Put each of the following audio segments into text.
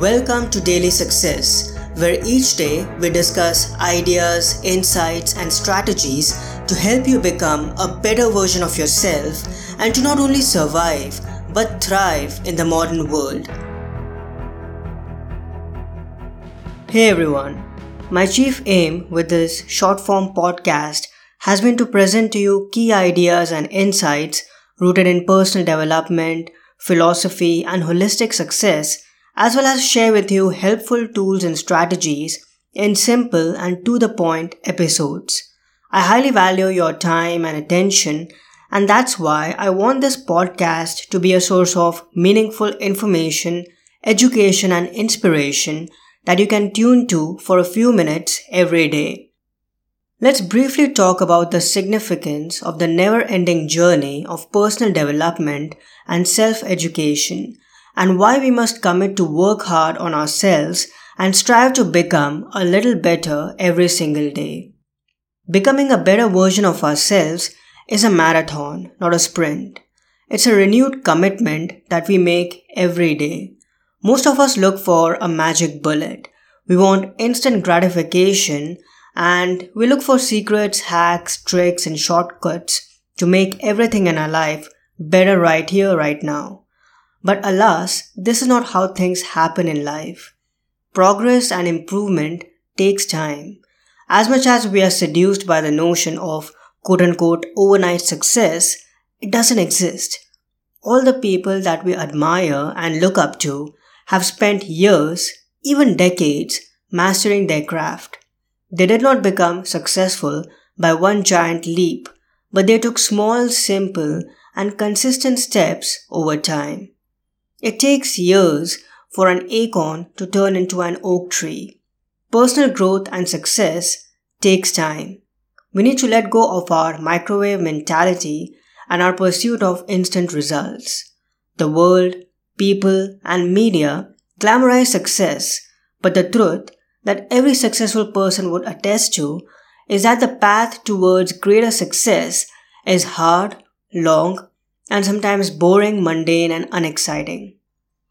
Welcome to Daily Success, where each day we discuss ideas, insights, and strategies to help you become a better version of yourself and to not only survive but thrive in the modern world. Hey everyone, my chief aim with this short form podcast has been to present to you key ideas and insights rooted in personal development, philosophy, and holistic success, as well as share with you helpful tools and strategies in simple and to the point episodes. I highly value your time and attention, and that's why I want this podcast to be a source of meaningful information, education, and inspiration that you can tune to for a few minutes every day. Let's briefly talk about the significance of the never ending journey of personal development and self education and why we must commit to work hard on ourselves and strive to become a little better every single day. Becoming a better version of ourselves is a marathon, not a sprint. It's a renewed commitment that we make every day. Most of us look for a magic bullet. We want instant gratification and we look for secrets, hacks, tricks, and shortcuts to make everything in our life better right here, right now. But alas, this is not how things happen in life. Progress and improvement takes time. As much as we are seduced by the notion of quote unquote overnight success, it doesn't exist. All the people that we admire and look up to have spent years, even decades, mastering their craft. They did not become successful by one giant leap, but they took small, simple, and consistent steps over time. It takes years for an acorn to turn into an oak tree. Personal growth and success takes time. We need to let go of our microwave mentality and our pursuit of instant results. The world, people, and media glamorize success, but the truth that every successful person would attest to is that the path towards greater success is hard, long, and sometimes boring, mundane, and unexciting.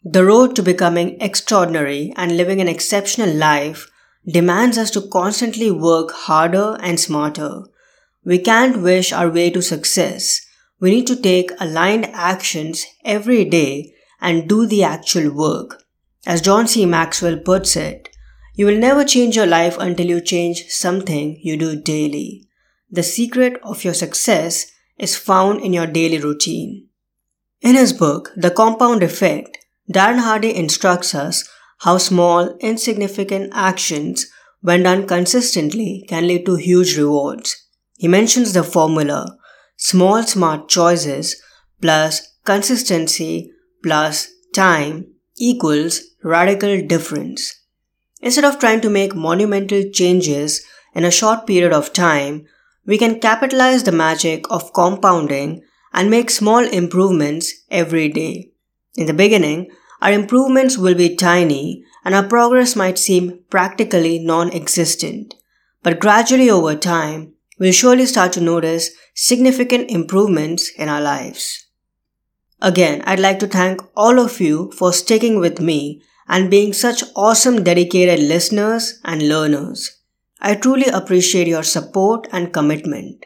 The road to becoming extraordinary and living an exceptional life demands us to constantly work harder and smarter. We can't wish our way to success. We need to take aligned actions every day and do the actual work. As John C. Maxwell puts it, you will never change your life until you change something you do daily. The secret of your success is found in your daily routine. In his book, The Compound Effect, Darren Hardy instructs us how small, insignificant actions, when done consistently, can lead to huge rewards. He mentions the formula small, smart choices plus consistency plus time equals radical difference. Instead of trying to make monumental changes in a short period of time, we can capitalize the magic of compounding and make small improvements every day. In the beginning, our improvements will be tiny and our progress might seem practically non-existent. But gradually over time, we'll surely start to notice significant improvements in our lives. Again, I'd like to thank all of you for sticking with me and being such awesome dedicated listeners and learners. I truly appreciate your support and commitment.